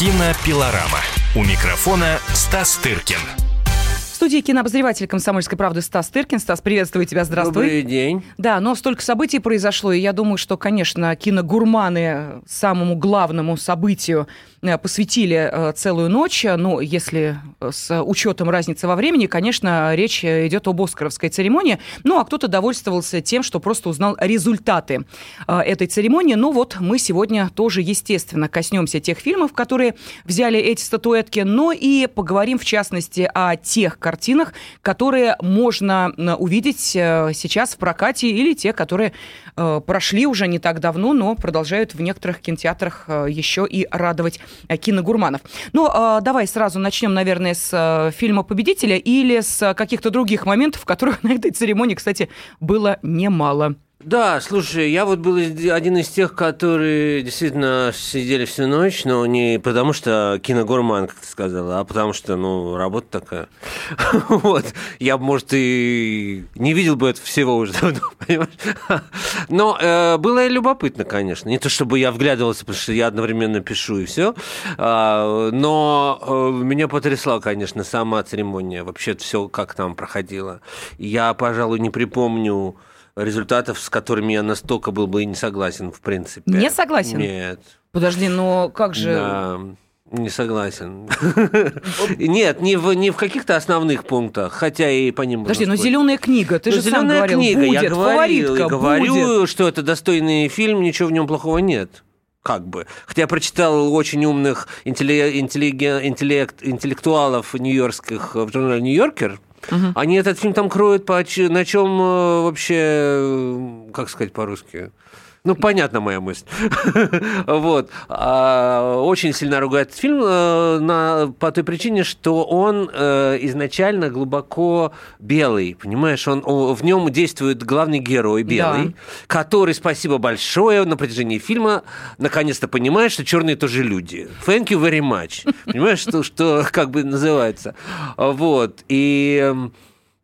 Кинопилорама. У микрофона Стас Тыркин. В студии кинообозреватель «Комсомольской правды» Стас Тыркин. Стас, приветствую тебя, здравствуй. Добрый день. Да, но столько событий произошло, и я думаю, что, конечно, киногурманы самому главному событию посвятили э, целую ночь. Ну, если э, с учетом разницы во времени, конечно, речь идет об Оскаровской церемонии. Ну, а кто-то довольствовался тем, что просто узнал результаты этой церемонии. Ну, вот мы сегодня тоже, естественно, коснемся тех фильмов, которые взяли эти статуэтки, но и поговорим, в частности, о тех картинах, которые можно увидеть сейчас в прокате, или те, которые прошли уже не так давно, но продолжают в некоторых кинотеатрах еще и радовать Э, киногурманов. Ну, а, давай сразу начнем, наверное, с э, фильма «Победителя» или с каких-то других моментов, которых на этой церемонии, кстати, было немало. Да, слушай, я вот был один из тех, которые действительно сидели всю ночь, но не потому что киногурман, как ты сказала, а потому что, ну, работа такая. Вот. Я, может, и не видел бы это всего уже давно, понимаешь? Но э, было любопытно, конечно. Не то, чтобы я вглядывался, потому что я одновременно пишу и все. А, но э, меня потрясла, конечно, сама церемония. Вообще все, как там проходило. Я, пожалуй, не припомню результатов, с которыми я настолько был бы и не согласен, в принципе. Не согласен? Нет. Подожди, но как же... Да. Не согласен. Нет, не в, не в каких-то основных пунктах, хотя и по ним Подожди, но зеленая книга, ты ну, же сам говорил, книга, будет, я говорил, фаворитка, говорю, будет. что это достойный фильм, ничего в нем плохого нет как бы. Хотя я прочитал очень умных интеллект, интеллектуалов нью-йоркских в журнале «Нью-Йоркер», Угу. Они этот фильм там кроют по, на чем э, вообще, э, как сказать по-русски? Ну, понятна моя мысль. вот. А, очень сильно ругает этот фильм э, на, по той причине, что он э, изначально глубоко белый, понимаешь? Он, в нем действует главный герой белый, да. который, спасибо большое, на протяжении фильма наконец-то понимает, что черные тоже люди. Thank you very much. Понимаешь, что, что как бы называется. Вот. И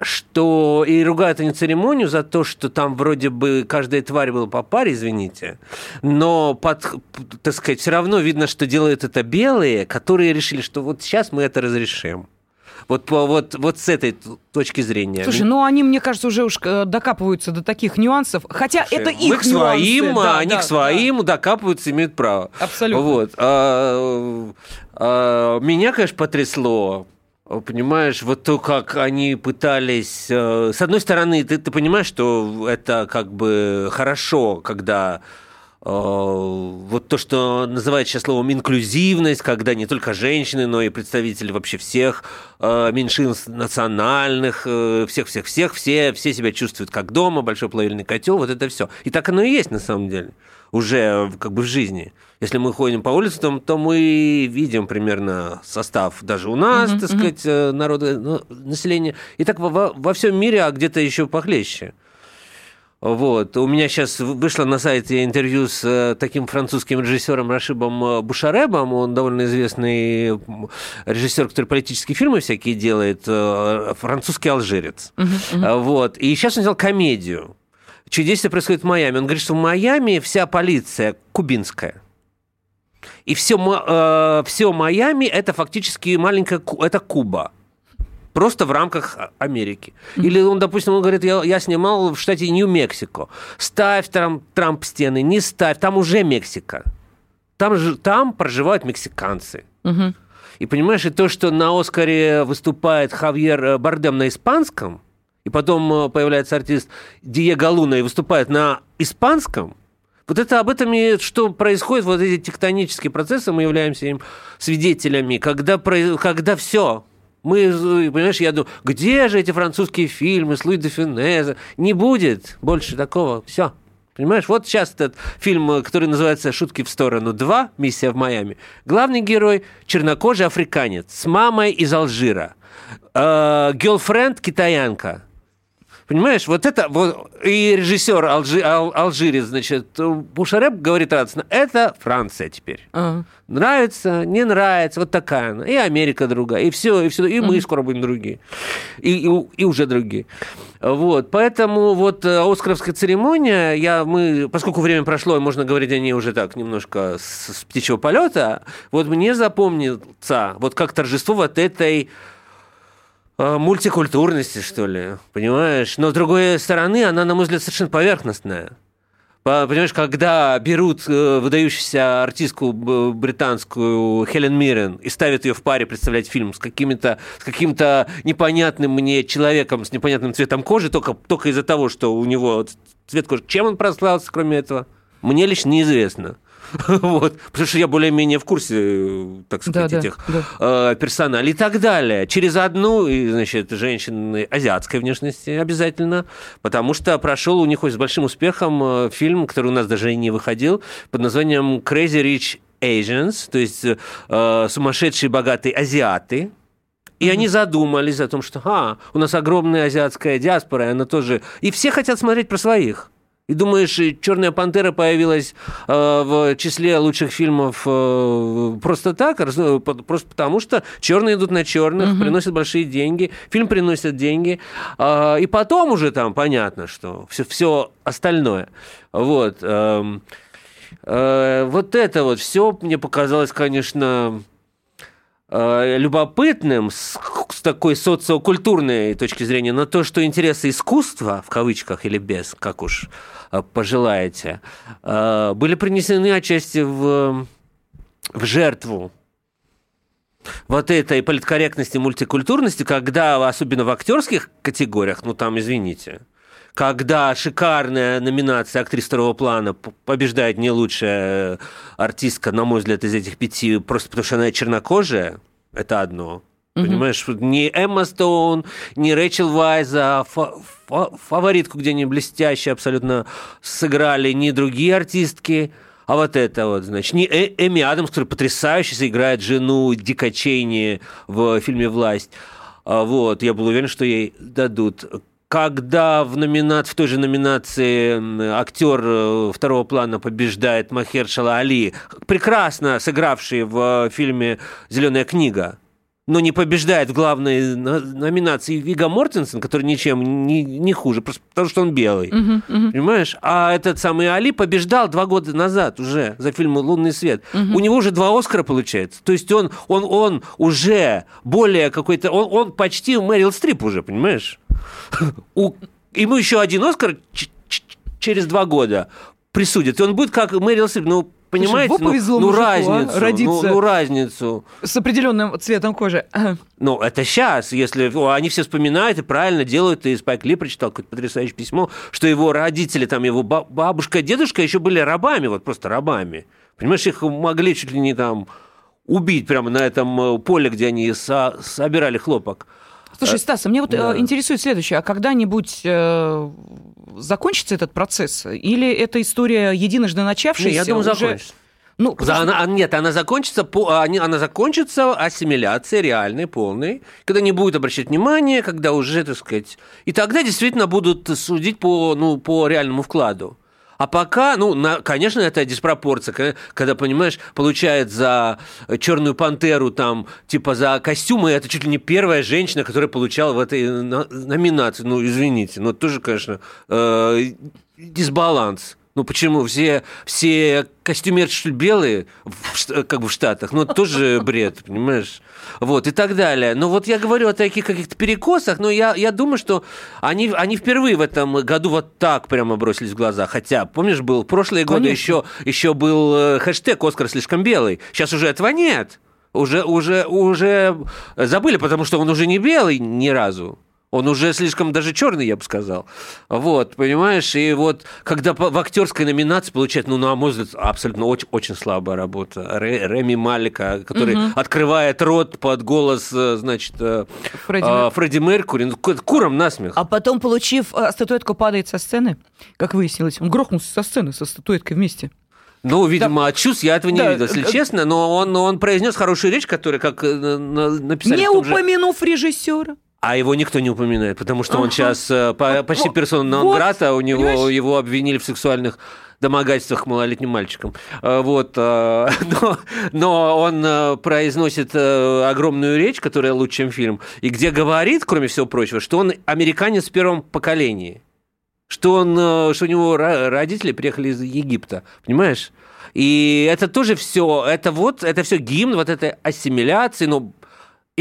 что и ругают они церемонию за то, что там вроде бы каждая тварь была по паре, извините, но под, так сказать, все равно видно, что делают это белые, которые решили, что вот сейчас мы это разрешим. Вот, вот, вот с этой точки зрения. Слушай, ну они, мне кажется, уже уж э, докапываются до таких нюансов. Хотя Слушай, это их мы к своим, нюансы. Да, они да, к своим да. докапываются, имеют право. Абсолютно. Вот. А, а, меня, конечно, потрясло Понимаешь, вот то, как они пытались... Э, с одной стороны, ты, ты понимаешь, что это как бы хорошо, когда вот то, что называют сейчас словом инклюзивность, когда не только женщины, но и представители вообще всех э, меньшинств национальных, всех-всех-всех, все, все себя чувствуют как дома, большой плавильный котел, вот это все. И так оно и есть на самом деле уже как бы в жизни. Если мы ходим по улице, то, то мы видим примерно состав даже у нас, uh-huh, так сказать, uh-huh. народа, ну, населения. И так во, во всем мире, а где-то еще похлеще. Вот. У меня сейчас вышло на сайте интервью с э, таким французским режиссером Рашибом э, Бушаребом. Он довольно известный режиссер, который политические фильмы всякие делает. Французский алжирец. Uh-huh, uh-huh. Вот. И сейчас он сделал комедию действие происходит в Майами. Он говорит, что в Майами вся полиция кубинская. И все, э, все Майами это фактически маленькая это Куба. Просто в рамках Америки. Или он, допустим, он говорит, я, я снимал в штате Нью-Мексико. Ставь там Трамп стены, не ставь, там уже Мексика. Там, же, там проживают мексиканцы. Угу. И понимаешь, и то, что на Оскаре выступает Хавьер э, Бардем на испанском – и потом э, появляется артист Диего Луна и выступает на испанском, вот это об этом и что происходит, вот эти тектонические процессы, мы являемся им свидетелями, когда, когда все, мы, понимаешь, я думаю, где же эти французские фильмы с Луи де Финеза? Не будет больше такого. Все. Понимаешь, вот сейчас этот фильм, который называется «Шутки в сторону 2. Миссия в Майами». Главный герой – чернокожий африканец с мамой из Алжира. Гелфренд – китаянка. Понимаешь, вот это вот и режиссер Алжи, Ал, Алжирец, значит, Бушареп говорит радостно, это Франция теперь. Uh-huh. Нравится, не нравится, вот такая она. И Америка другая, и все, и все, и мы uh-huh. скоро будем другие, и, и, и уже другие. Вот, поэтому вот э, Оскаровская церемония, я, мы, поскольку время прошло, и можно говорить о ней уже так немножко с, с птичьего полета, вот мне запомнится вот как торжество вот этой мультикультурности, что ли, понимаешь? Но, с другой стороны, она, на мой взгляд, совершенно поверхностная. Понимаешь, когда берут э, выдающуюся артистку британскую Хелен Миррен и ставят ее в паре представлять фильм с, какими-то, с каким-то непонятным мне человеком с непонятным цветом кожи, только, только из-за того, что у него цвет кожи. Чем он прославился, кроме этого? Мне лично неизвестно. Вот, потому что я более-менее в курсе, так сказать, да, этих да, да. Э, персоналей и так далее. Через одну, значит, женщины азиатской внешности обязательно, потому что прошел у них с большим успехом э, фильм, который у нас даже и не выходил, под названием Crazy Rich Asians, то есть э, сумасшедшие богатые азиаты, и mm-hmm. они задумались о том, что а, у нас огромная азиатская диаспора, и она тоже... И все хотят смотреть про своих. И думаешь, Черная пантера появилась э, в числе лучших фильмов э, просто так, просто потому что черные идут на черных, угу. приносят большие деньги, фильм приносит деньги, э, и потом уже там понятно, что все, все остальное. Вот. Э, э, вот это вот все мне показалось, конечно Э, любопытным с, с такой социокультурной точки зрения, но то, что интересы искусства, в кавычках или без, как уж э, пожелаете, э, были принесены отчасти в, в жертву вот этой политкорректности, мультикультурности, когда, особенно в актерских категориях, ну там, извините, когда шикарная номинация актрис второго плана побеждает не лучшая артистка, на мой взгляд, из этих пяти, просто потому что она чернокожая, это одно. Угу. Понимаешь, не Эмма Стоун, не Рэйчел Вайза, фа- фа- фаворитку, где они блестяще абсолютно сыграли, не другие артистки, а вот это вот, значит, не э- Эми Адамс, который потрясающе сыграет жену Дика Чейни в фильме «Власть». А вот, я был уверен, что ей дадут когда в, номинат, в той же номинации актер э, второго плана побеждает Махершала Али, прекрасно сыгравший в фильме «Зеленая книга», но не побеждает в главной номинации Вига Мортенсен, который ничем не, не хуже, просто потому что он белый. Uh-huh, uh-huh. Понимаешь? А этот самый Али побеждал два года назад уже за фильм «Лунный свет». Uh-huh. У него уже два Оскара получается. То есть он, он, он уже более какой-то... Он, он почти Мэрил Стрип уже, понимаешь? У, ему еще один Оскар через два года присудят. И он будет как Мэрил Стрип. Ну, Понимаете, Слушай, ну, повезло ну, мужику, разницу, а, родиться ну, ну разницу. С определенным цветом кожи. Ну, это сейчас, если они все вспоминают и правильно делают, и Спайк Ли прочитал какое-то потрясающее письмо, что его родители, там его бабушка, дедушка еще были рабами, вот просто рабами. Понимаешь, их могли чуть ли не там убить прямо на этом э, поле, где они со собирали хлопок. Слушай, э, Стас, а мне вот э, да. интересует следующее. А когда-нибудь э, закончится этот процесс? Или эта история единожды начавшаяся? Не, я думаю, уже... закончится. Ну, За, она, нет, она закончится, по, она закончится ассимиляцией реальной, полной, когда не будет обращать внимания, когда уже, так сказать... И тогда действительно будут судить по, ну, по реальному вкладу. А пока, ну, на, конечно, это диспропорция, когда, когда, понимаешь, получает за черную пантеру там, типа за костюмы, это чуть ли не первая женщина, которая получала в этой номинации. Ну, извините, но тоже, конечно, э, дисбаланс. Ну почему? Все, все костюмеры, что ли, белые, в, как бы в Штатах, ну тоже бред, понимаешь? Вот, и так далее. Но вот я говорю о таких каких-то перекосах, но я, я думаю, что они, они впервые в этом году вот так прямо бросились в глаза. Хотя, помнишь, был прошлые годы еще, еще был э, хэштег «Оскар слишком белый». Сейчас уже этого нет. Уже, уже, уже забыли, потому что он уже не белый ни разу. Он уже слишком даже черный, я бы сказал. Вот, понимаешь? И вот, когда в актерской номинации получает, ну, на мой взгляд, абсолютно очень, очень слабая работа. Реми Малика, который угу. открывает рот под голос, э, значит, э, Фредди, Фредди Меркури. Ну, куром насмех. А потом, получив э, статуэтку, падает со сцены, как выяснилось. Он грохнулся со сцены со статуэткой вместе. Ну, видимо, да. от чувств я этого не да. видел, если честно, но он, он произнес хорошую речь, которая, как написали... Не упомянув же... режиссера. А его никто не упоминает, потому что он сейчас э, по- почти Вот, персона нон вот, грата, у него понимаешь? его обвинили в сексуальных домогательствах к малолетним мальчикам. Э, Вот, э, но, но он произносит огромную речь, которая лучше, чем фильм, и где говорит, кроме всего прочего, что он американец в первом поколении, что он, что у него ро- родители приехали из Египта, понимаешь? И это тоже все, это вот, это все гимн вот этой ассимиляции, но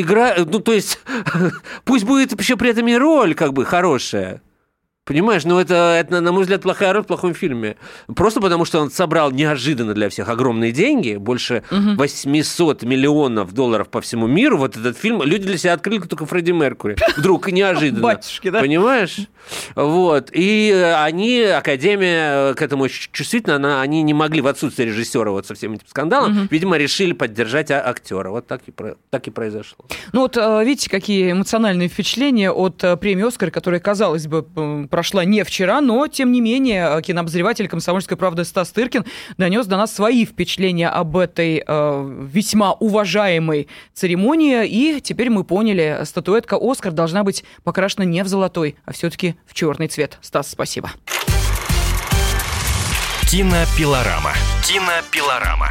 игра, ну то есть, пусть будет еще при этом и роль как бы хорошая. Понимаешь, ну это, это, на мой взгляд, плохая роль в плохом фильме. Просто потому, что он собрал неожиданно для всех огромные деньги, больше 800 миллионов долларов по всему миру. Вот этот фильм люди для себя открыли только Фредди Меркури. Вдруг неожиданно. Батюшки, да? Понимаешь? Вот. И э, они, Академия э, к этому очень чувствительна, она, они не могли в отсутствие режиссера вот со всем этим скандалом, видимо, решили поддержать а- актера. Вот так и, так и произошло. Ну вот э, видите, какие эмоциональные впечатления от премии «Оскар», которая, казалось бы, прошла не вчера, но, тем не менее, э, кинообозреватель «Комсомольской правды» Стас Тыркин донес до нас свои впечатления об этой э, весьма уважаемой церемонии, и теперь мы поняли, статуэтка «Оскар» должна быть покрашена не в золотой, а все-таки в черный цвет. Стас, спасибо. Кинопилорама. Кинопилорама.